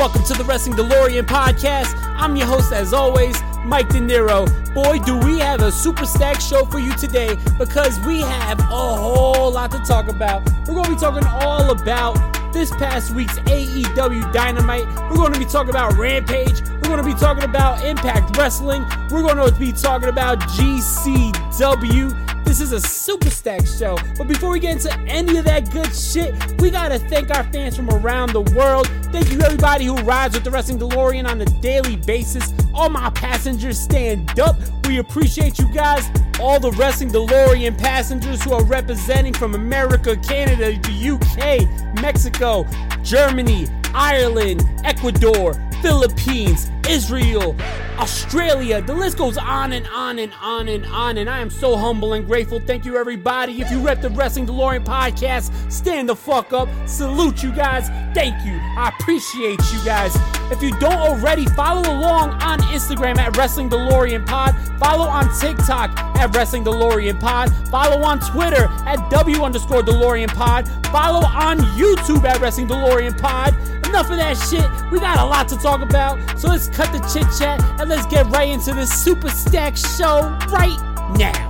Welcome to the Wrestling DeLorean podcast. I'm your host, as always, Mike De Niro. Boy, do we have a super stack show for you today because we have a whole lot to talk about. We're going to be talking all about this past week's AEW Dynamite. We're going to be talking about Rampage. We're going to be talking about Impact Wrestling. We're going to be talking about GCW. This is a super stack show. But before we get into any of that good shit, we gotta thank our fans from around the world. Thank you everybody who rides with the Wrestling DeLorean on a daily basis. All my passengers stand up. We appreciate you guys. All the Wrestling DeLorean passengers who are representing from America, Canada, the UK, Mexico, Germany, Ireland, Ecuador, Philippines, Israel, Australia. The list goes on and on and on and on. And I am so humble and grateful. Thank you, everybody. If you rep the Wrestling DeLorean podcast, stand the fuck up. Salute you guys. Thank you. I appreciate you guys. If you don't already, follow along on Instagram at Wrestling DeLorean Pod. Follow on TikTok at Wrestling DeLorean Pod. Follow on Twitter at W underscore DeLorean Pod. Follow on YouTube at Wrestling DeLorean Pod. Enough of that shit. We got a lot to talk about. So let's cut the chit chat and let's get right into this Super Stack show right now.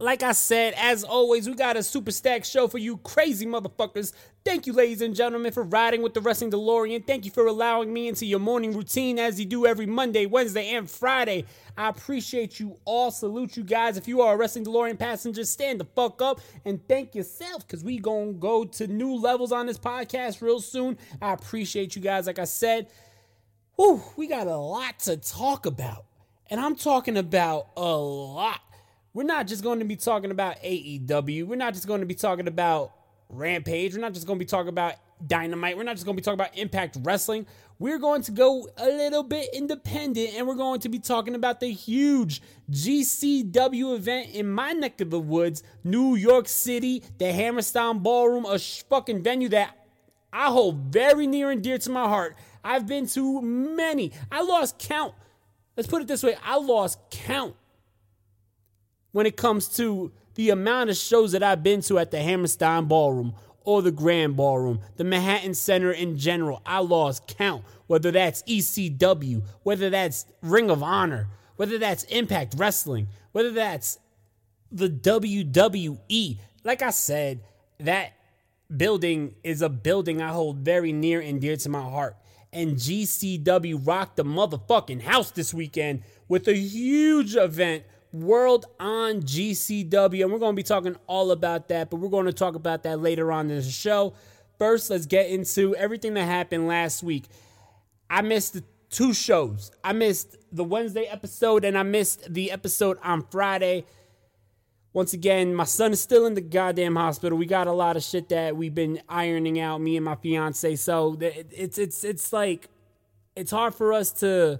Like I said, as always, we got a super stack show for you crazy motherfuckers. Thank you, ladies and gentlemen, for riding with the Wrestling DeLorean. Thank you for allowing me into your morning routine as you do every Monday, Wednesday, and Friday. I appreciate you all. Salute you guys. If you are a Wrestling DeLorean passenger, stand the fuck up and thank yourself because we gonna go to new levels on this podcast real soon. I appreciate you guys. Like I said, whew, we got a lot to talk about. And I'm talking about a lot. We're not just going to be talking about AEW. We're not just going to be talking about Rampage. We're not just going to be talking about Dynamite. We're not just going to be talking about Impact Wrestling. We're going to go a little bit independent and we're going to be talking about the huge GCW event in my neck of the woods, New York City, the Hammerstein Ballroom, a sh- fucking venue that I hold very near and dear to my heart. I've been to many. I lost count. Let's put it this way I lost count when it comes to the amount of shows that I've been to at the Hammerstein Ballroom or the Grand Ballroom, the Manhattan Center in general. I lost count. Whether that's ECW, whether that's Ring of Honor, whether that's Impact Wrestling, whether that's the WWE. Like I said, that building is a building I hold very near and dear to my heart. And GCW rocked the motherfucking house this weekend with a huge event Wrld On GCW. And we're going to be talking all about that, but we're going to talk about that later on in the show. First, let's get into everything that happened last week. I missed two shows. I missed the Wednesday episode and I missed the episode on Friday. Once again, my son is still in the goddamn hospital. We got a lot of shit that we've been ironing out, me and my fiance. So it's it's it's like it's hard for us to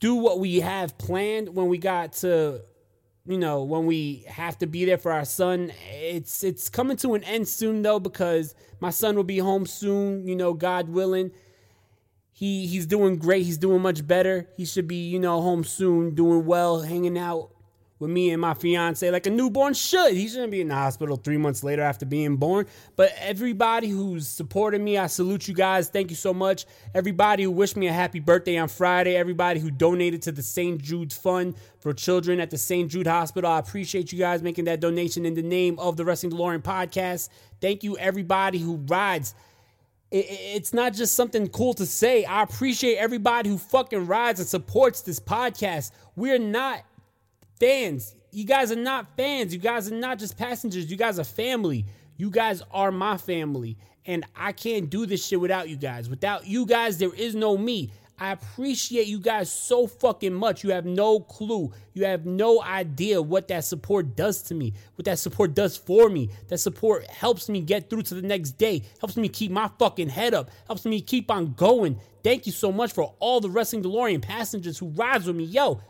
do what we have planned when we got to you know when we have to be there for our son. It's it's coming to an end soon though because my son will be home soon you know god willing. He he's doing great. He's doing much better. He should be you know home soon doing well hanging out with me and my fiance like a newborn should. He shouldn't be in the hospital three months later after being born. But everybody who's supported me, I salute you guys. Thank you so much. Everybody who wished me a happy birthday on Friday, everybody who donated to the St. Jude's Fund for children at the St. Jude Hospital. I appreciate you guys making that donation in the name of the Wrestling DeLorean podcast. Thank you, everybody who rides it's not just something cool to say. I appreciate everybody who fucking rides and supports this podcast. We're not fans. You guys are not fans. You guys are not just passengers. You guys are family. You guys are my family. And I can't do this shit without you guys. Without you guys, there is no me. I appreciate you guys so fucking much. You have no clue. You have no idea what that support does to me, what that support does for me. That support helps me get through to the next day, helps me keep my fucking head up, helps me keep on going. Thank you so much for all the Wrestling DeLorean passengers who rides with me. Yo,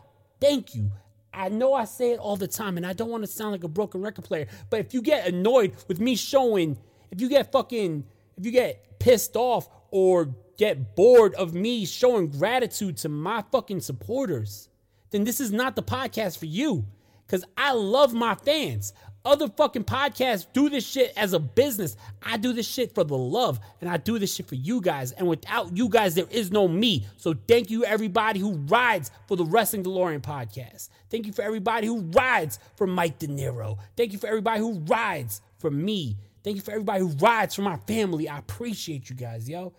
thank you. I know I say it all the time and I don't want to sound like a broken record player, but if you get annoyed with me showing, if you get fucking, if you get pissed off or get bored of me showing gratitude to my fucking supporters, then this is not the podcast for you. Because I love my fans. Other fucking podcasts do this shit as a business. I do this shit for the love, and I do this shit for you guys. And without you guys, there is no me. So thank you, everybody who rides for the Wrestling DeLorean podcast. Thank you for everybody who rides for Mike De Niro. Thank you for everybody who rides for me. Thank you for everybody who rides for my family. I appreciate you guys, yo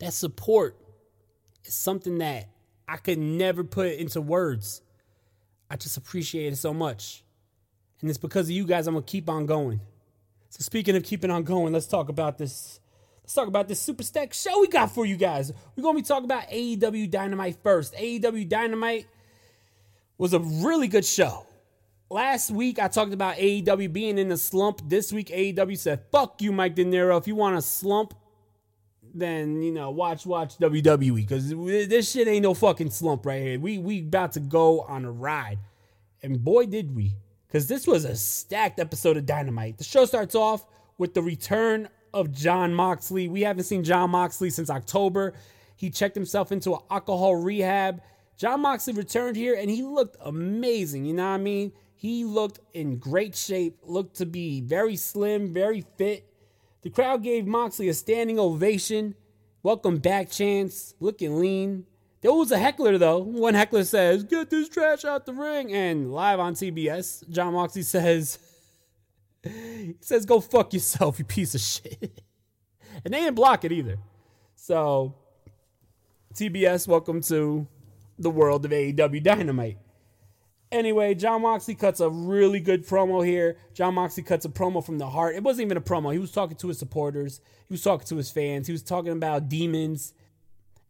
that support is something that I could never put into words. I just appreciate it so much. And it's because of you guys I'm going to keep on going. So speaking of keeping on going, let's talk about this let's talk about this super stack show we got for you guys. We're going to be talking about AEW Dynamite first. AEW Dynamite was a really good show. Last week I talked about AEW being in a slump. This week AEW said, "Fuck you, Mike De Niro. If you want a slump, then you know watch watch WWE because this shit ain't no fucking slump right here. We we about to go on a ride, and boy did we! Because this was a stacked episode of Dynamite. The show starts off with the return of John Moxley. We haven't seen John Moxley since October. He checked himself into an alcohol rehab. John Moxley returned here and he looked amazing. You know what I mean? He looked in great shape, looked to be very slim, very fit. The crowd gave Moxley a standing ovation. Welcome back, Chance. Looking lean. There was a heckler, though. One heckler says, Get this trash out the ring. And live on TBS, John Moxley says, He says, Go fuck yourself, you piece of shit. and they didn't block it either. So, TBS, welcome to the world of AEW Dynamite. Anyway, John Moxley cuts a really good promo here. John Moxley cuts a promo from the heart. It wasn't even a promo. He was talking to his supporters, he was talking to his fans, he was talking about demons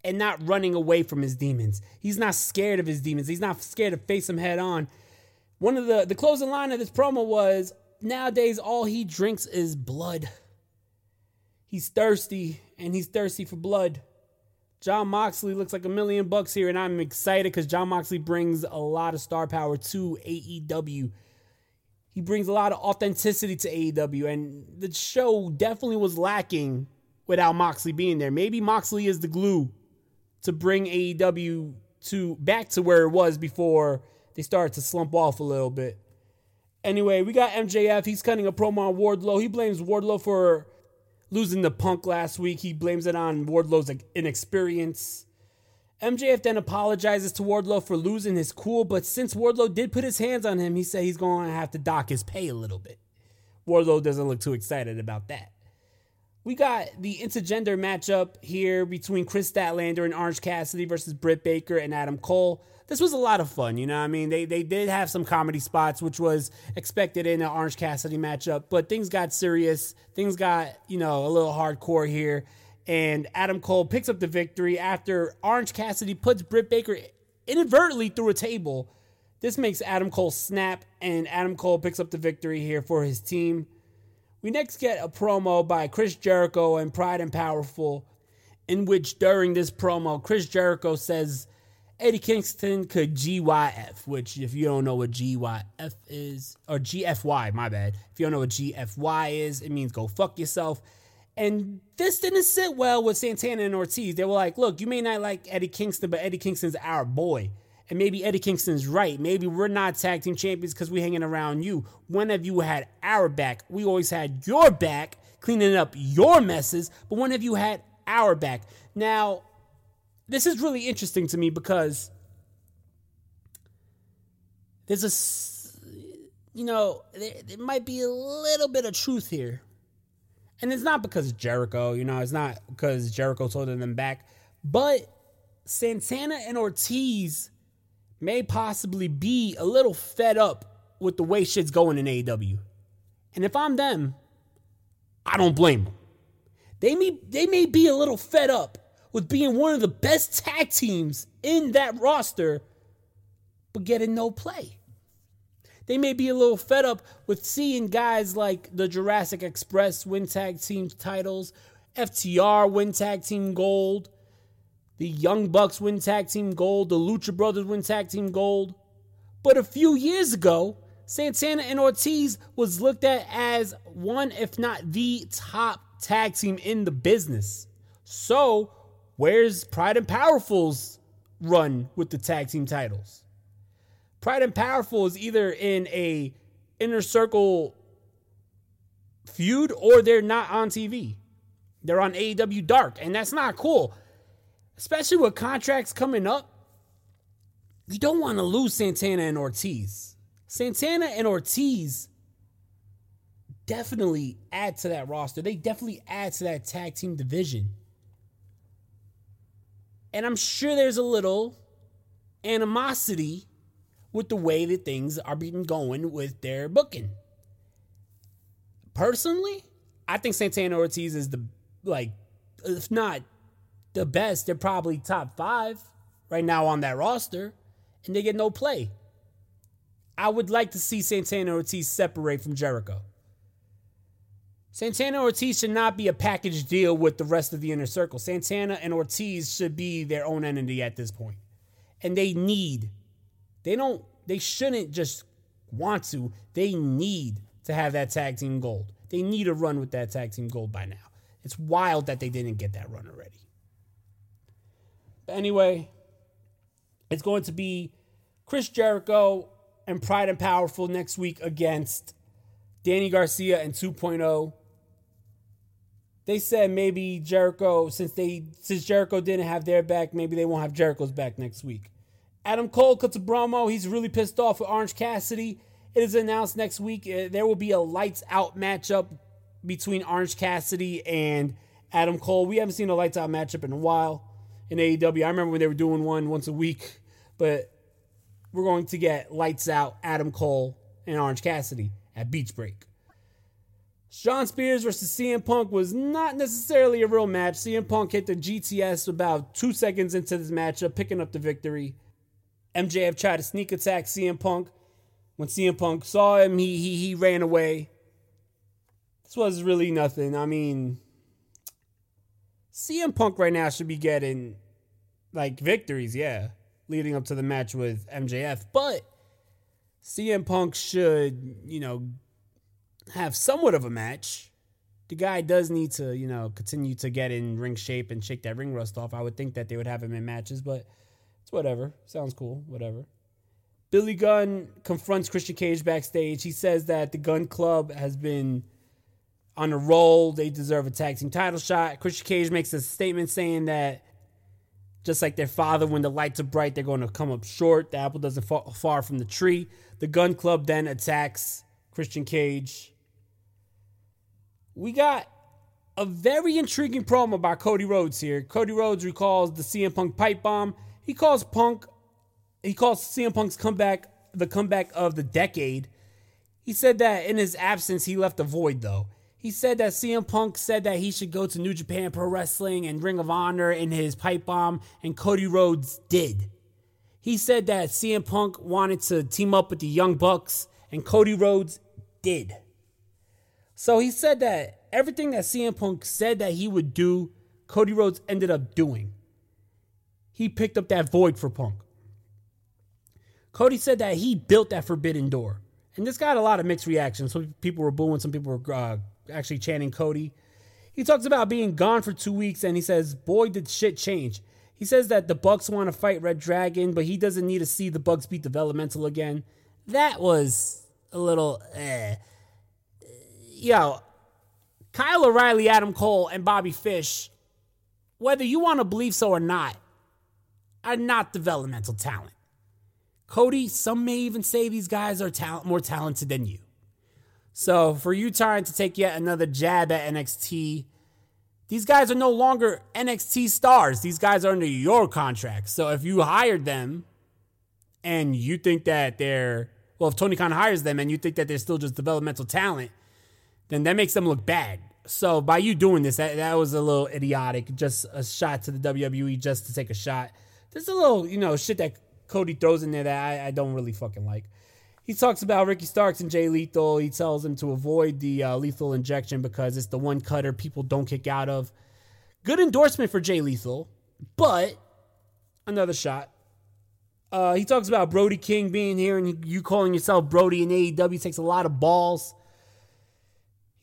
and not running away from his demons. He's not scared of his demons. He's not scared to face them head on. One of the the closing line of this promo was nowadays all he drinks is blood. He's thirsty and he's thirsty for blood. John Moxley looks like a million bucks here, and I'm excited because John Moxley brings a lot of star power to AEW. He brings a lot of authenticity to AEW, and the show definitely was lacking without Moxley being there. Maybe Moxley is the glue to bring AEW to back to where it was before they started to slump off a little bit. Anyway, we got MJF. He's cutting a promo on Wardlow. He blames Wardlow for losing the punk last week. He blames it on Wardlow's inexperience. MJF then apologizes to Wardlow for losing his cool, but since Wardlow did put his hands on him, he said he's going to have to dock his pay a little bit. Wardlow doesn't look too excited about that. We got the intergender matchup here between Kris Statlander and Orange Cassidy versus Britt Baker and Adam Cole this was a lot of fun. You know, I mean, they they did have some comedy spots, which was expected in an Orange Cassidy matchup, but things got serious. Things got you know a little hardcore here, and Adam Cole picks up the victory after Orange Cassidy puts Britt Baker inadvertently through a table. This makes Adam Cole snap, and Adam Cole picks up the victory here for his team. We next get a promo by Chris Jericho and Pride and Powerful, in which during this promo, Chris Jericho says Eddie Kingston could GYF, which if you don't know what GYF is, or GFY, my bad. If you don't know what GFY is, it means go fuck yourself. And this didn't sit well with Santana and Ortiz. They were like, look, you may not like Eddie Kingston, but Eddie Kingston's our boy. And maybe Eddie Kingston's right. Maybe we're not tag team champions because we're hanging around you. When have you had our back? We always had your back, cleaning up your messes. But when have you had our back? Now, this is really interesting to me because there's a, you know, there, there might be a little bit of truth here. And it's not because Jericho, you know, it's not because Jericho's holding them back, but Santana and Ortiz may possibly be a little fed up with the way shit's going in AEW. And if I'm them, I don't blame them. They may they may be a little fed up with being one of the best tag teams in that roster, but getting no play. They may be a little fed up with seeing guys like the Jurassic Express win tag team titles, FTR win tag team gold, the Young Bucks win tag team gold, the Lucha Brothers win tag team gold. But a few years ago, Santana and Ortiz was looked at as one, if not the top tag team in the business. So, where's Pride and Powerful's run with the tag team titles? Pride and Powerful is either in a inner circle feud or they're not on TV. They're on AEW Dark, and that's not cool. Especially with contracts coming up. You don't want to lose Santana and Ortiz. Santana and Ortiz definitely add to that roster. They definitely add to that tag team division. And I'm sure there's a little animosity with the way that things are being going with their booking. Personally, I think Santana Ortiz is the like, if not the best, they're probably top five right now on that roster, and they get no play. I would like to see Santana Ortiz separate from Jericho. Santana Ortiz should not be a package deal with the rest of the inner circle. Santana and Ortiz should be their own entity at this point. And they need they don't, they shouldn't just want to. They need to have that tag team gold. They need a run with that tag team gold by now. It's wild that they didn't get that run already. Anyway, it's going to be Chris Jericho and Pride and Powerful next week against Danny Garcia and 2.0. They said maybe Jericho, since they since Jericho didn't have their back, maybe they won't have Jericho's back next week. Adam Cole cuts a promo. He's really pissed off with Orange Cassidy. It is announced next week uh, there will be a lights out matchup between Orange Cassidy and Adam Cole. We haven't seen a lights out matchup in a while in AEW. I remember when they were doing one once a week, but we're going to get lights out Adam Cole and Orange Cassidy at Beach Break. Shawn Spears versus CM Punk was not necessarily a real match. CM Punk hit the GTS about two seconds into this matchup, picking up the victory. MJF tried to sneak attack CM Punk. When CM Punk saw him, he he he ran away. This was really nothing. I mean, CM Punk right now should be getting like victories, yeah, leading up to the match with MJF, but CM Punk should, you know, have somewhat of a match. The guy does need to, you know, continue to get in ring shape and shake that ring rust off. I would think that they would have him in matches, but it's whatever. Sounds cool. Whatever. Billy Gunn confronts Christian Cage backstage. He says that the Gunn Club has been on a roll. They deserve a tag team title shot. Christian Cage makes a statement saying that just like their father, when the lights are bright, they're going to come up short. The apple doesn't fall far from the tree. The Gunn Club then attacks Christian Cage. We got a very intriguing promo by Cody Rhodes here. Cody Rhodes recalls the CM Punk pipe bomb he calls Punk, he calls CM Punk's comeback the comeback of the decade. He said that in his absence, he left a void, though. He said that CM Punk said that he should go to New Japan Pro Wrestling and Ring of Honor in his pipe bomb, and Cody Rhodes did. He said that CM Punk wanted to team up with the Young Bucks, and Cody Rhodes did. So he said that everything that CM Punk said that he would do, Cody Rhodes ended up doing he picked up that void for Punk. Cody said that he built that forbidden door. And this got a lot of mixed reactions. Some people were booing, some people were uh, actually chanting Cody. He talks about being gone for two weeks and he says, Boy, did shit change. He says that the Bucks want to fight reDRagon, but he doesn't need to see the Bucks beat developmental again. That was a little eh. Yo, Kyle O'Reilly, Adam Cole, and Bobby Fish, whether you want to believe so or not, are not developmental talent. Cody, some may even say these guys are talent, more talented than you. So for you trying to take yet another jab at NXT, these guys are no longer NXT stars. These guys are under your contract. So if you hired them and you think that they're, well, if Tony Khan hires them and you think that they're still just developmental talent, then that makes them look bad. So by you doing this, that, that was a little idiotic. Just a shot to the WWE just to take a shot. There's a little, you know, shit that Cody throws in there that I, I don't really fucking like. He talks about Ricky Starks and Jay Lethal. He tells him to avoid the uh, lethal injection because it's the one cutter people don't kick out of. Good endorsement for Jay Lethal, but another shot. Uh, he talks about Brody King being here and you calling yourself Brody in AEW takes a lot of balls.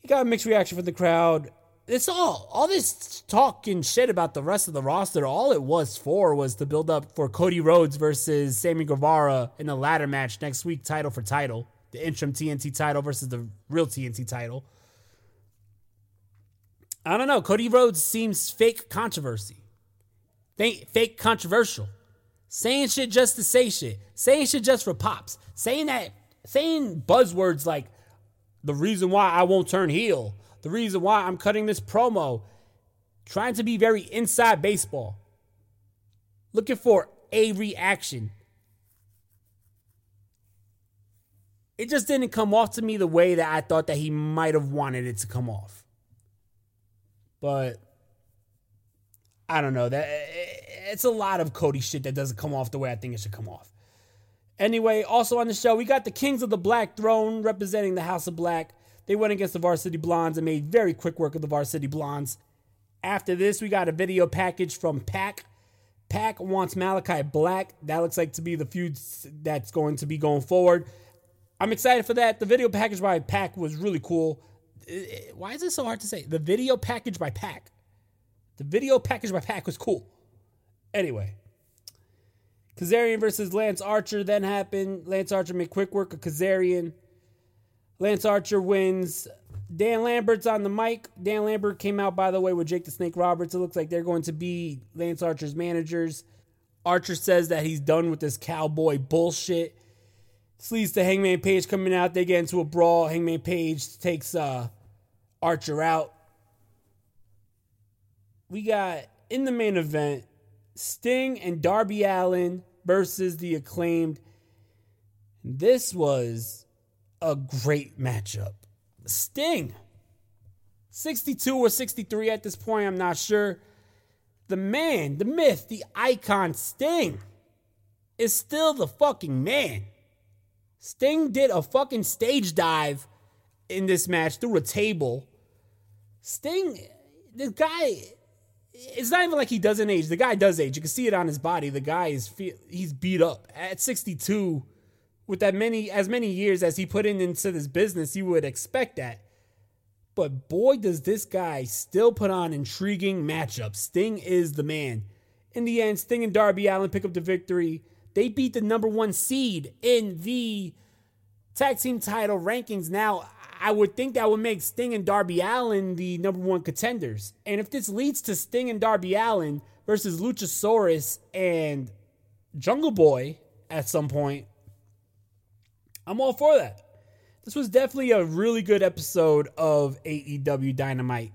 He got a mixed reaction from the crowd it's all all this talk and shit about the rest of the roster. All it was for was to build up for Cody Rhodes versus Sammy Guevara in the ladder match next week, title for title, the interim TNT title versus the real TNT title. I don't know. Cody Rhodes seems fake controversy, fake controversial, saying shit just to say shit, saying shit just for pops, saying that, saying buzzwords like the reason why I won't turn heel the reason why I'm cutting this promo, trying to be very inside baseball, looking for a reaction. It just didn't come off to me the way that I thought that he might have wanted it to come off. But I don't know. That eh, it's a lot of Cody shit that doesn't come off the way I think it should come off. Anyway, also on the show, we got the Kings of the Black Throne representing the House of Black. They went against the Varsity Blondes and made very quick work of the Varsity Blondes. After this, we got a video package from PAC. PAC wants Malachi Black. That looks like to be the feud that's going to be going forward. I'm excited for that. The video package by PAC was really cool. Why is it so hard to say? The video package by PAC. The video package by PAC was cool. Anyway, Kazarian versus Lance Archer then happened. Lance Archer made quick work of Kazarian. Lance Archer wins. Dan Lambert's on the mic. Dan Lambert came out, by the way, with Jake the Snake Roberts. It looks like they're going to be Lance Archer's managers. Archer says that he's done with this cowboy bullshit. This leads to Hangman Page coming out. They get into a brawl. Hangman Page takes uh, Archer out. We got in the main event Sting and Darby Allin versus the acclaimed. This was a great matchup. Sting, 62 or 63 at this point, I'm not sure. The man, the myth, the icon, Sting, is still the fucking man. Sting did a fucking stage dive in this match through a table. Sting, the guy, it's not even like he doesn't age. The guy does age. You can see it on his body. The guy is he's beat up at 62 with that many as many years as he put in into this business, you would expect that. But boy, does this guy still put on intriguing matchups. Sting is the man. In the end, Sting and Darby Allin pick up the victory. They beat the number one seed in the tag team title rankings. Now, I would think that would make Sting and Darby Allin the number one contenders. And if this leads to Sting and Darby Allin versus Luchasaurus and Jungle Boy at some point, I'm all for that. This was definitely a really good episode of AEW Dynamite.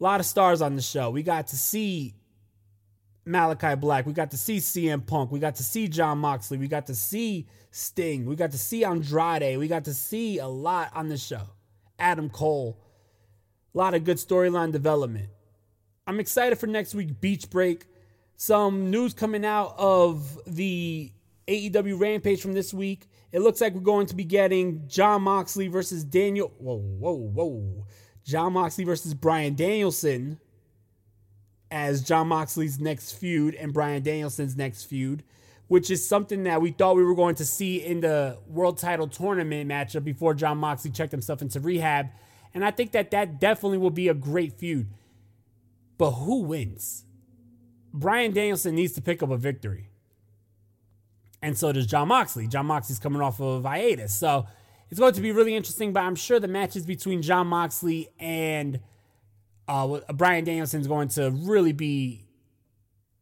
A lot of stars on the show. We got to see Malachi Black. We got to see CM Punk. We got to see John Moxley. We got to see Sting. We got to see Andrade. We got to see a lot on the show. Adam Cole. A lot of good storyline development. I'm excited for next week, Beach Break. Some news coming out of the AEW Rampage from this week. It looks like we're going to be getting John Moxley versus Daniel. Whoa, whoa, whoa. John Moxley versus Bryan Danielson as John Moxley's next feud and Bryan Danielson's next feud, which is something that we thought we were going to see in the world title tournament matchup before John Moxley checked himself into rehab. And I think that that definitely will be a great feud. But who wins? Bryan Danielson needs to pick up a victory. And so does John Moxley. John Moxley's coming off of hiatus. So it's going to be really interesting, but I'm sure the matches between John Moxley and uh, Bryan Danielson is going to really be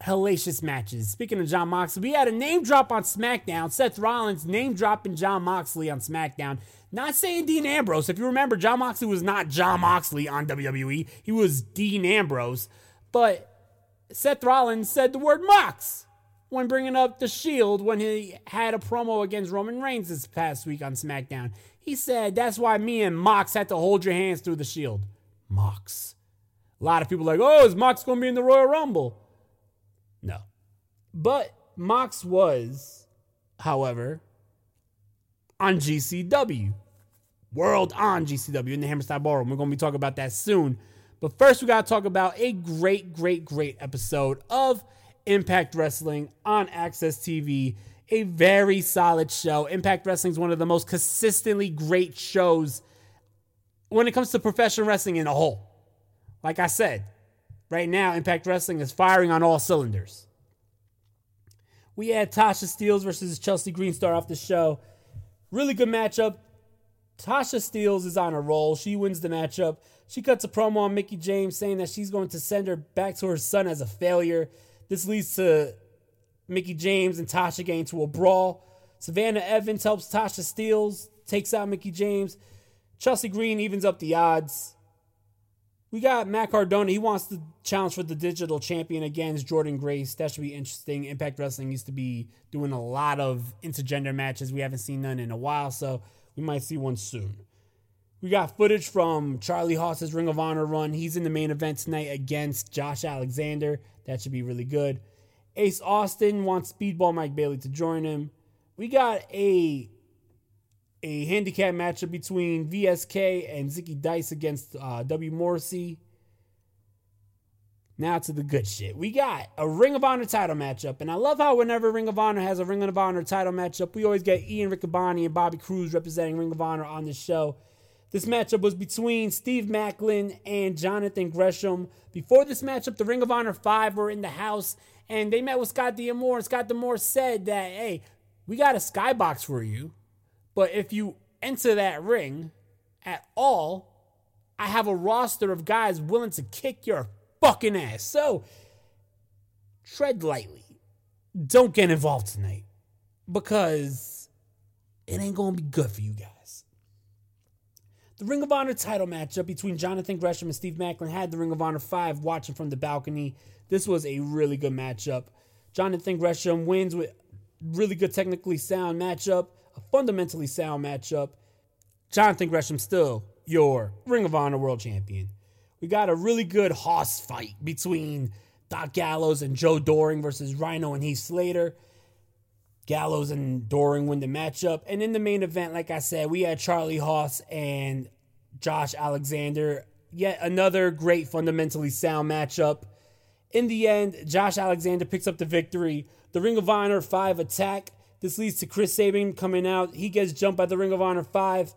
hellacious matches. Speaking of John Moxley, we had a name drop on SmackDown. Seth Rollins name dropping John Moxley on SmackDown. Not saying Dean Ambrose. If you remember, John Moxley was not John Moxley on WWE. He was Dean Ambrose. But Seth Rollins said the word Mox when bringing up the Shield when he had a promo against Roman Reigns this past week on SmackDown. He said, That's why me and Mox had to hold your hands through the Shield. Mox. A lot of people like, Oh, is Mox going to be in the Royal Rumble? No. But Mox was, however, on GCW. Wrld On GCW in the Hammerstein Ballroom. We're going to be talking about that soon. But first, we got to talk about a great, great, great episode of Impact Wrestling on AXS TV. A very solid show. Impact Wrestling is one of the most consistently great shows when it comes to professional wrestling in a whole. Like I said, right now, Impact Wrestling is firing on all cylinders. We had Tasha Steelz versus Chelsea Green start off the show. Really good matchup. Tasha Steelz is on a roll. She wins the matchup. She cuts a promo on Mickie James saying that she's going to send her back to her son as a failure. This leads to Mickie James and Tasha getting into a brawl. Savannah Evans helps Tasha Steelz, takes out Mickie James. Chelsea Green evens up the odds. We got Matt Cardona. He wants to challenge for the digital champion against Jordynne Grace. That should be interesting. Impact Wrestling used to be doing a lot of intergender matches. We haven't seen none in a while, so we might see one soon. We got footage from Charlie Haas's Ring of Honor run. He's in the main event tonight against Josh Alexander. That should be really good. Ace Austin wants Speedball Mike Bailey to join him. We got a a handicap matchup between VSK and Zicky Dice against uh, W Morrissey. Now to the good shit. We got a Ring of Honor title matchup. And I love how whenever Ring of Honor has a Ring of Honor title matchup, we always get Ian Riccaboni and Bobby Cruise representing Ring of Honor on the show. This matchup was between Steve Maclin and Jonathan Gresham. Before this matchup, the Ring of Honor 5 were in the house and they met with Scott D'Amore. And Scott D'Amore said that, hey, we got a skybox for you, but if you enter that ring at all, I have a roster of guys willing to kick your fucking ass. So tread lightly. Don't get involved tonight because it ain't going to be good for you guys. The Ring of Honor title matchup between Jonathan Gresham and Steve Maclin had the Ring of Honor 5 watching from the balcony. This was a really good matchup. Jonathan Gresham wins with really good technically sound matchup, a fundamentally sound matchup. Jonathan Gresham still your Ring of Honor World Champion. We got a really good hoss fight between Doc Gallows and Joe Doering versus Rhino and Heath Slater. Gallows and Doering win the matchup. And in the main event, like I said, we had Charlie Haas and Josh Alexander. Yet another great, fundamentally sound matchup. In the end, Josh Alexander picks up the victory. The Ring of Honor 5 attack. This leads to Chris Sabin coming out. He gets jumped by the Ring of Honor 5.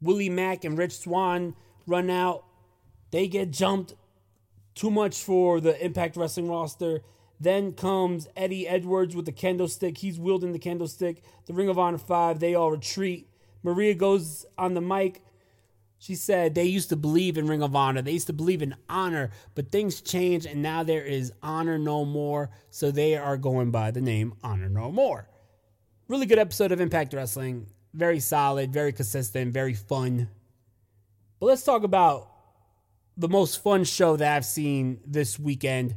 Willie Mack and Rich Swann run out. They get jumped. Too much for the Impact Wrestling roster. Then comes Eddie Edwards with the candlestick. He's wielding the candlestick. The Ring of Honor 5, they all retreat. Maria goes on the mic. She said they used to believe in Ring of Honor. They used to believe in honor, but things change and now there is honor no more. So they are going by the name Honor No More. Really good episode of Impact Wrestling. Very solid, very consistent, very fun. But let's talk about the most fun show that I've seen this weekend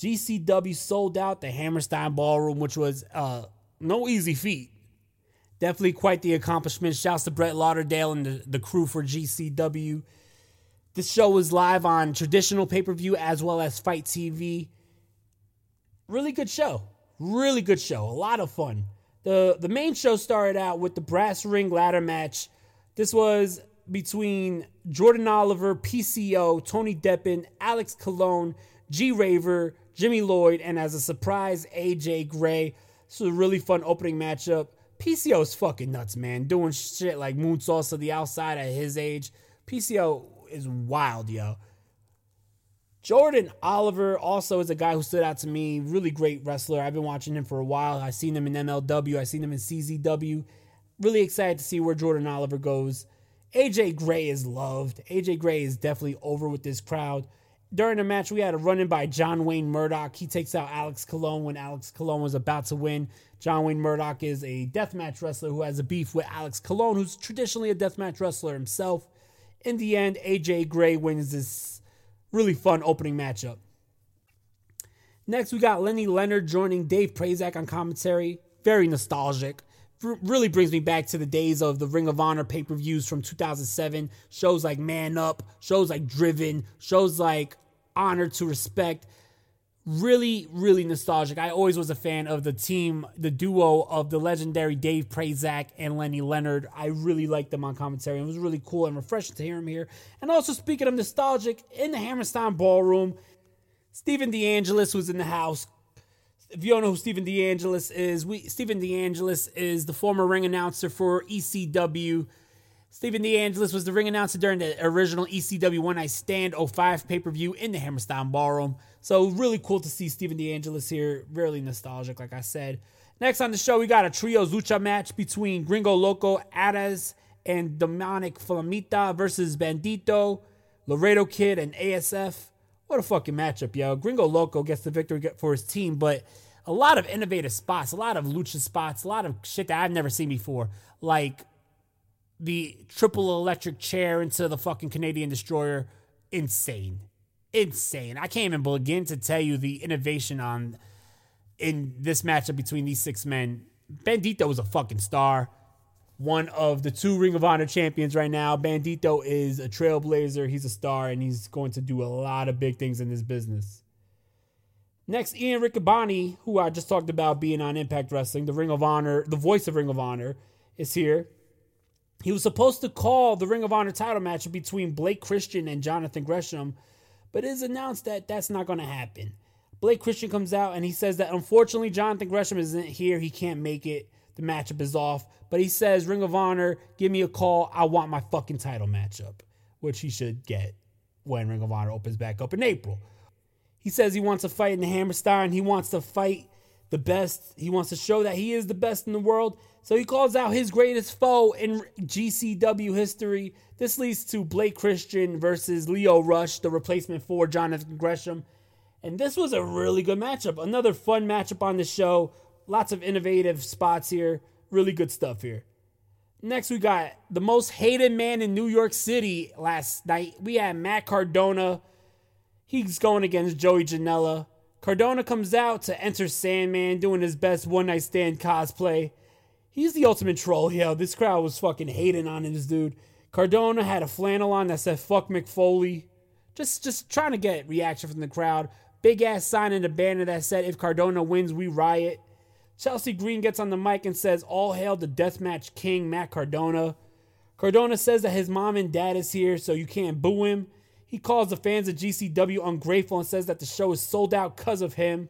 GCW sold out the Hammerstein Ballroom, which was uh, no easy feat. Definitely quite the accomplishment. Shouts to Brett Lauderdale and the, the crew for GCW. This show was live on traditional pay per view as well as FITE TV. Really good show. Really good show. A lot of fun. The the main show started out with the brass ring ladder match. This was between Jordan Oliver, PCO, Tony Deppen, Alex Colon, G Raver, Jimmy Lloyd, and as a surprise, AJ Gray. This was a really fun opening matchup. PCO is fucking nuts, man. Doing shit like moonsaults to the outside at his age. PCO is wild, yo. Jordan Oliver also is a guy who stood out to me. Really great wrestler. I've been watching him for a while. I've seen him in MLW. I've seen him in CZW. Really excited to see where Jordan Oliver goes. AJ Gray is loved. AJ Gray is definitely over with this crowd. During the match, we had a run in by John Wayne Murdoch. He takes out Alex Colon when Alex Colon was about to win. John Wayne Murdoch is a deathmatch wrestler who has a beef with Alex Colon, who's traditionally a deathmatch wrestler himself. In the end, AJ Gray wins this really fun opening matchup. Next, we got Lenny Leonard joining Dave Prazak on commentary. Very nostalgic. Really brings me back to the days of the Ring of Honor pay per views from 2007. Shows like Man Up, shows like Driven, shows like Honor to Respect. Really, really nostalgic. I always was a fan of the team, the duo of the legendary Dave Prazak and Lenny Leonard. I really liked them on commentary. It was really cool and refreshing to hear him here. And also, speaking of nostalgic, in the Hammerstein Ballroom, Stephen DeAngelis was in the house. If you don't know who Stephen DeAngelis is, we Stephen DeAngelis is the former ring announcer for ECW. Stephen DeAngelis was the ring announcer during the original ECW One Night Stand 05 pay per view in the Hammerstein Ballroom. So, really cool to see Stephen DeAngelis here. Really nostalgic, like I said. Next on the show, we got a trio lucha match between Gringo Loco, Arez, and Demonic Flamita versus Bandito, Laredo Kid, and ASF. What a fucking matchup, yo. Gringo Loco gets the victory for his team, but a lot of innovative spots, a lot of lucha spots, a lot of shit that I've never seen before. Like the triple electric chair into the fucking Canadian destroyer. Insane. Insane. I can't even begin to tell you the innovation on in this matchup between these six men. Bandito was a fucking star. One of the two Ring of Honor champions right now. Bandito is a trailblazer. He's a star, and he's going to do a lot of big things in this business. Next, Ian Riccaboni, who I just talked about being on Impact Wrestling, the Ring of Honor, the voice of Ring of Honor, is here. He was supposed to call the Ring of Honor title match between Blake Christian and Jonathan Gresham, but it is announced that that's not going to happen. Blake Christian comes out and he says that unfortunately Jonathan Gresham isn't here. He can't make it. The matchup is off. But he says, Ring of Honor, give me a call. I want my fucking title matchup, which he should get when Ring of Honor opens back up in April. He says he wants to fight in the Hammerstein. He wants to fight the best. He wants to show that he is the best in the world. So he calls out his greatest foe in GCW history. This leads to Blake Christian versus Lio Rush, the replacement for Jonathan Gresham. And this was a really good matchup. Another fun matchup on the show. Lots of innovative spots here. Really good stuff here. Next, we got the most hated man in New York City last night. We had Matt Cardona. He's going against Joey Janela. Cardona comes out to enter Sandman doing his best one night stand cosplay. He's the ultimate troll, yo. This crowd was fucking hating on this dude. Cardona had a flannel on that said fuck McFoley. Just just trying to get reaction from the crowd. Big ass sign in the banner that said, If Cardona wins, we riot. Chelsea Green gets on the mic and says, All hail the deathmatch king, Matt Cardona. Cardona says that his mom and dad is here, so you can't boo him. He calls the fans of GCW ungrateful and says that the show is sold out because of him.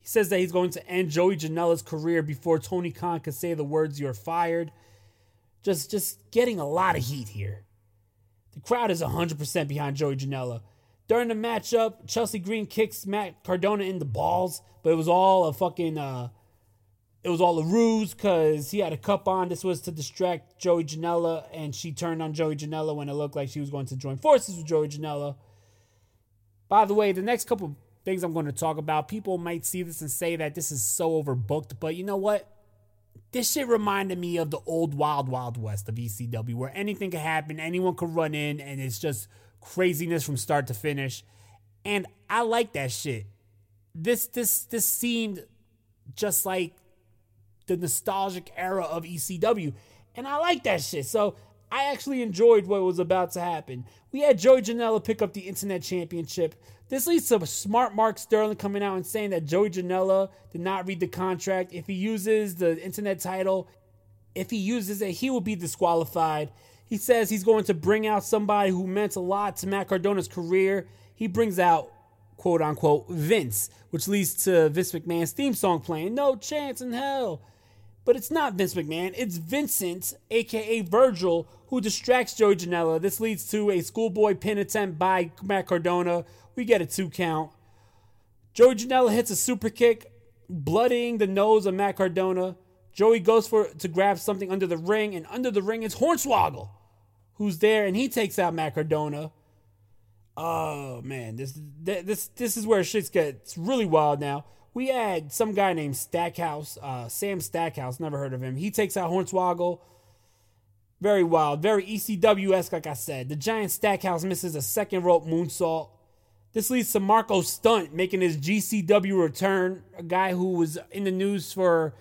He says that he's going to end Joey Janela's career before Tony Khan can say the words "You're fired." Just, just getting a lot of heat here. The crowd is 100% behind Joey Janela. During the matchup, Chelsea Green kicks Matt Cardona in the balls, but it was all a fucking, uh, it was all a ruse because he had a cup on. This was to distract Joey Janela, and she turned on Joey Janela when it looked like she was going to join forces with Joey Janela. By the way, the next couple things I'm going to talk about, people might see this and say that this is so overbooked, but you know what? This shit reminded me of the old Wild Wild West of ECW, where anything could happen, anyone could run in, and it's just craziness from start to finish. And I like that shit. This this this seemed just like the nostalgic era of ECW. And I like that shit. So I actually enjoyed what was about to happen. We had Joey Janela pick up the Internet Championship. This leads to smart Mark Sterling coming out and saying that Joey Janela did not read the contract. If he uses the Internet title, if he uses it, he will be disqualified. He says he's going to bring out somebody who meant a lot to Matt Cardona's career. He brings out, quote unquote, Vince, which leads to Vince McMahon's theme song playing. No chance in hell. But it's not Vince McMahon, it's Vincent, aka Virgil, who distracts Joey Janela. This leads to a schoolboy pin attempt by Matt Cardona. We get a two count. Joey Janela hits a super kick, bloodying the nose of Matt Cardona. Joey goes for to grab something under the ring, and under the ring is Hornswoggle, who's there, and he takes out Matt Cardona. Oh man, this this this is where shit gets really wild now we had some guy named Stackhouse, uh, Sam Stackhouse, never heard of him. He takes out Hornswoggle. Very wild, very ECW esque, like I said. The giant Stackhouse misses a second rope moonsault. This leads to Marko Stunt making his GCW return. A guy who was in the news for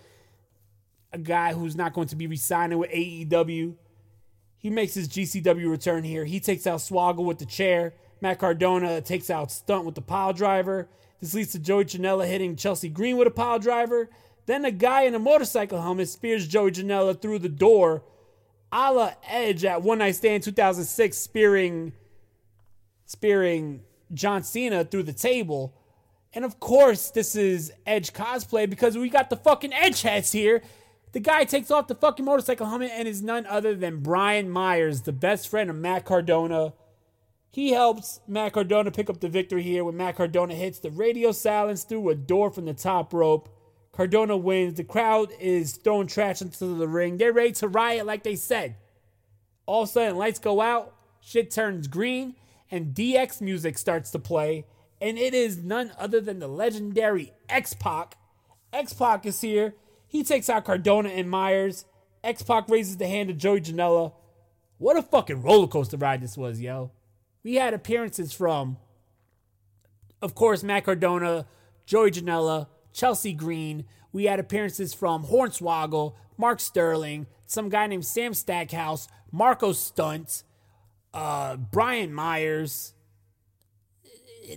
a guy who's not going to be resigning with AEW. He makes his GCW return here. He takes out Swoggle with the chair. Matt Cardona takes out Stunt with the pile driver. This leads to Joey Janela hitting Chelsea Green with a pile driver. Then a guy in a motorcycle helmet spears Joey Janela through the door, a la Edge at One Night Stand 2006, spearing, spearing John Cena through the table. And of course, this is Edge cosplay because we got the fucking Edge hats here. The guy takes off the fucking motorcycle helmet and is none other than Brian Myers, the best friend of Matt Cardona. He helps Matt Cardona pick up the victory here when Matt Cardona hits the radio silence through a door from the top rope. Cardona wins. The crowd is throwing trash into the ring. They're ready to riot like they said. All of a sudden, lights go out, shit turns green, and DX music starts to play. And it is none other than the legendary X Pac. X Pac is here. He takes out Cardona and Myers. X Pac raises the hand of Joey Janela. What a fucking roller coaster ride this was, yo. We had appearances from, of course, Matt Cardona, Joey Janela, Chelsea Green. We had appearances from Hornswoggle, Mark Sterling, some guy named Sam Stackhouse, Marko Stunt, uh, Brian Myers.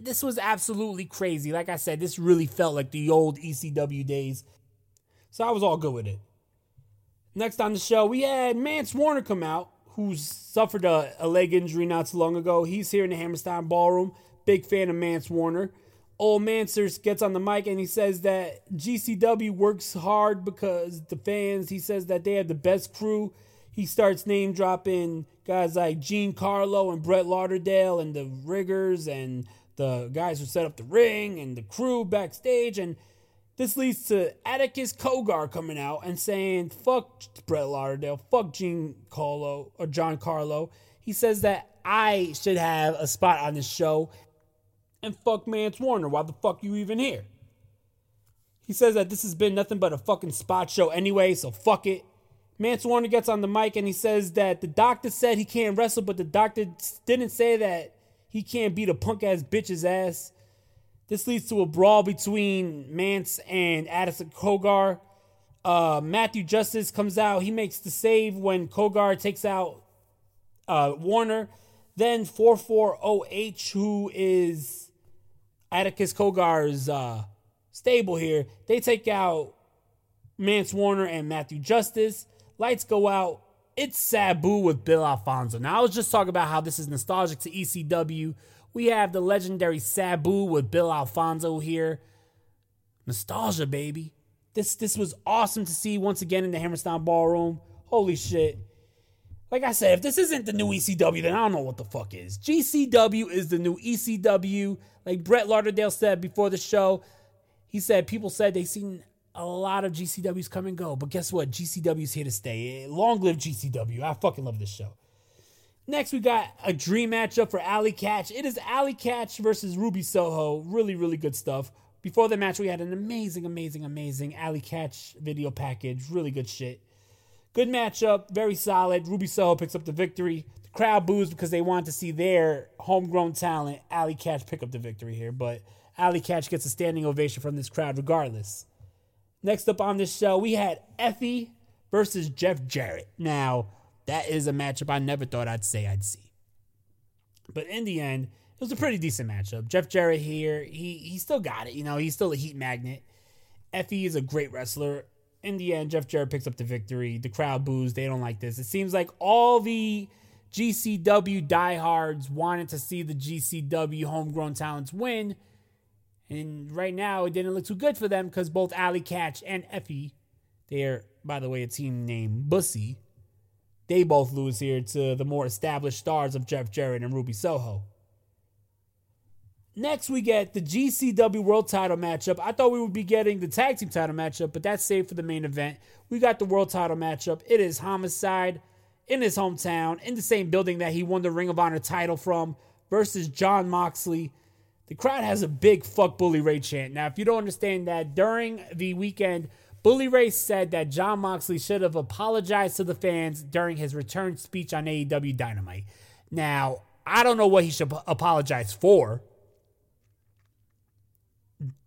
This was absolutely crazy. Like I said, this really felt like the old ECW days. So I was all good with it. Next on the show, we had Mance Warner come out who's suffered a, a, leg injury not too long ago. He's here in the Hammerstein Ballroom. Big fan of Mance Warner. Old Mancers gets on the mic and he says that GCW works hard because the fans, he says that they have the best crew. He starts name dropping guys like Gene Carlo and Brett Lauderdale and the riggers and the guys who set up the ring and the crew backstage. And this leads to Atticus Cogar coming out and saying, fuck Brett Lauderdale, fuck Gene Carlo or uh, John Carlo. He says that I should have a spot on this show and fuck Mance Warner. Why the fuck you even here? He says that this has been nothing but a fucking spot show anyway, so fuck it. Mance Warner gets on the mic and he says that the doctor said he can't wrestle, but the doctor didn't say that he can't beat a punk ass bitch's ass. This leads to a brawl between Mance and Atticus Cogar. Uh, Matthew Justice comes out. He makes the save when Cogar takes out uh, Warner. Then 440H, who is Atticus Cogar's uh, stable here, they take out Mance Warner and Matthew Justice. Lights go out. It's Sabu with Bill Alfonso. Now, I was just talking about how this is nostalgic to ECW. We have the legendary Sabu with Bill Alfonso here. Nostalgia, baby. This this was awesome to see once again in the Hammerstein Ballroom. Holy shit. Like I said, if this isn't the new ECW, then I don't know what the fuck is. GCW is the new ECW. Like Brett Lauderdale said before the show, he said people said they seen a lot of GCWs come and go, but guess what? GCW's here to stay. Long live GCW. I fucking love this show. Next, we got a dream matchup for Allie Katch. It is Allie Katch versus Ruby Soho. Really, really good stuff. Before the match, we had an amazing, amazing, amazing Allie Katch video package. Really good shit. Good matchup, very solid. Ruby Soho picks up the victory. The crowd boos because they want to see their homegrown talent, Allie Katch, pick up the victory here. But Allie Katch gets a standing ovation from this crowd regardless. Next up on this show, we had Effy versus Jeff Jarrett. Now, that is a matchup I never thought I'd say I'd see. But in the end, it was a pretty decent matchup. Jeff Jarrett here, he he still got it. You know, he's still a heat magnet. Effy is a great wrestler. In the end, Jeff Jarrett picks up the victory. The crowd boos. They don't like this. It seems like all the GCW diehards wanted to see the GCW homegrown talents win. And right now, it didn't look too good for them because both Allie Katch and Effy, they're, by the way, a team named Bussy, they both lose here to the more established stars of Jeff Jarrett and Ruby Soho. Next, we get the GCW World Title matchup. I thought we would be getting the Tag Team Title matchup, but that's saved for the main event. We got the World Title matchup. It is Homicide in his hometown, in the same building that he won the Ring of Honor title from, versus John Moxley. The crowd has a big fuck Bully Ray chant. Now, if you don't understand that, during the weekend, Bully Ray said that John Moxley should have apologized to the fans during his return speech on AEW Dynamite. Now, I don't know what he should apologize for.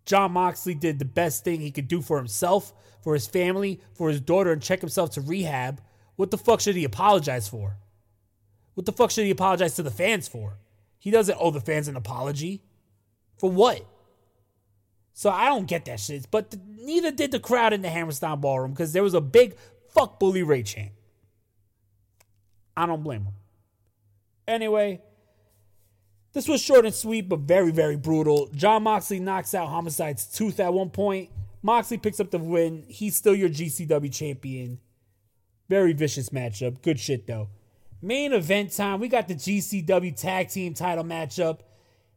John Moxley did the best thing he could do for himself, for his family, for his daughter, and check himself to rehab. What the fuck should he apologize for? What the fuck should he apologize to the fans for? He doesn't owe the fans an apology. For what? So I don't get that shit. But the, neither did the crowd in the Hammerstein Ballroom because there was a big fuck Bully Ray chant. I don't blame him. Anyway, this was short and sweet, but very, very brutal. John Moxley knocks out Homicide's tooth at one point. Moxley picks up the win. He's still your GCW champion. Very vicious matchup. Good shit, though. Main event time. We got the GCW tag team title matchup.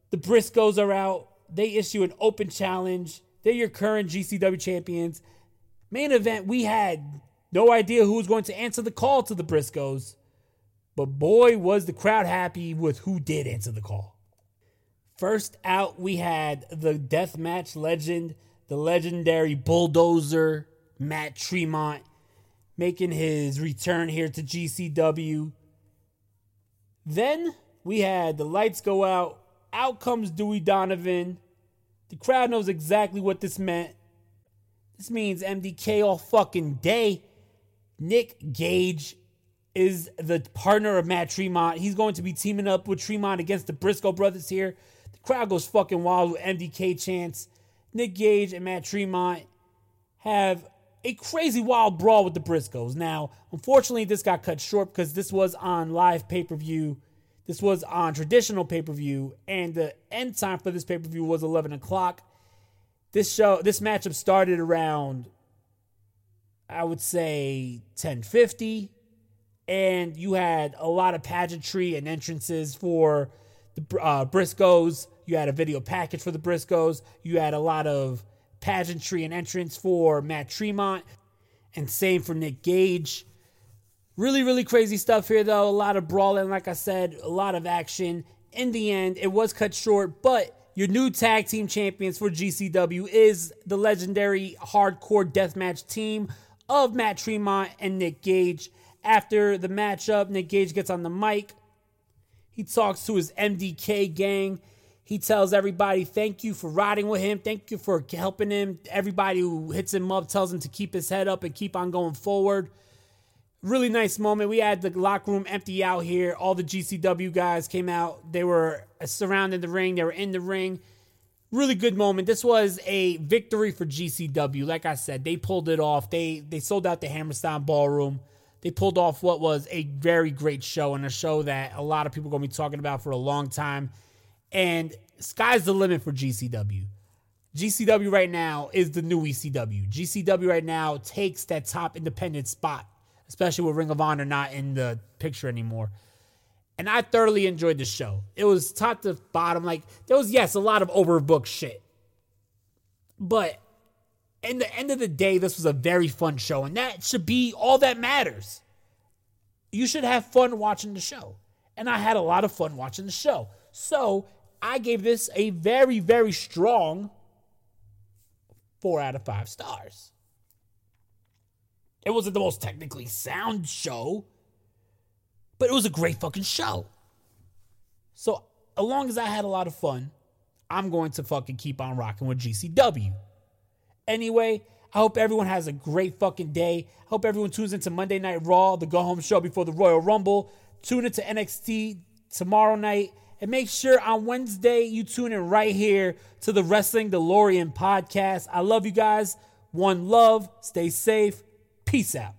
The Briscoes are out. They issue an open challenge. They're your current GCW champions. Main event, we had no idea who was going to answer the call to the Briscoes. But boy, was the crowd happy with who did answer the call. First out, we had the deathmatch legend, the legendary bulldozer, Matt Tremont, making his return here to GCW. Then we had the lights go out. Out comes Dewey Donovan. The crowd knows exactly what this meant. This means MDK all fucking day. Nick Gage is the partner of Matt Tremont. He's going to be teaming up with Tremont against the Briscoe brothers here. The crowd goes fucking wild with MDK chants. Nick Gage and Matt Tremont have a crazy wild brawl with the Briscoes. Now, unfortunately, this got cut short because this was on live pay per view. This was on traditional pay per view, and the end time for this pay per view was 11 o'clock. This show, this matchup started around, I would say, 1050 and you had a lot of pageantry and entrances for the uh, Briscoes. You had a video package for the Briscoes. You had a lot of pageantry and entrance for Matt Tremont, and same for Nick Gage. Really, really crazy stuff here, though. A lot of brawling, like I said, a lot of action. In the end, it was cut short, but your new tag team champions for GCW is the legendary hardcore deathmatch team of Matt Tremont and Nick Gage. After the matchup, Nick Gage gets on the mic. He talks to his MDK gang. He tells everybody, thank you for riding with him. Thank you for helping him. Everybody who hits him up tells him to keep his head up and keep on going forward. Really nice moment. We had the locker room empty out here. All the GCW guys came out. They were uh, surrounding the ring. They were in the ring. Really good moment. This was a victory for GCW. Like I said, they pulled it off. They they sold out the Hammerstein Ballroom. They pulled off what was a very great show and a show that a lot of people are going to be talking about for a long time. And sky's the limit for GCW. GCW right now is the new ECW. GCW right now takes that top independent spot, especially with Ring of Honor not in the picture anymore. And I thoroughly enjoyed the show. It was top to bottom. Like, there was, yes, a lot of overbooked shit. But in the end of the day, this was a very fun show. And that should be all that matters. You should have fun watching the show. And I had a lot of fun watching the show. So I gave this a very, very strong four out of five stars. It wasn't the most technically sound show, but it was a great fucking show. So, as long as I had a lot of fun, I'm going to fucking keep on rocking with GCW. Anyway, I hope everyone has a great fucking day. I hope everyone tunes into Monday Night Raw, the go home show before the Royal Rumble. Tune into NXT tomorrow night. And make sure on Wednesday you tune in right here to the Wrestling DeLorean podcast. I love you guys. One love. Stay safe. Peace out.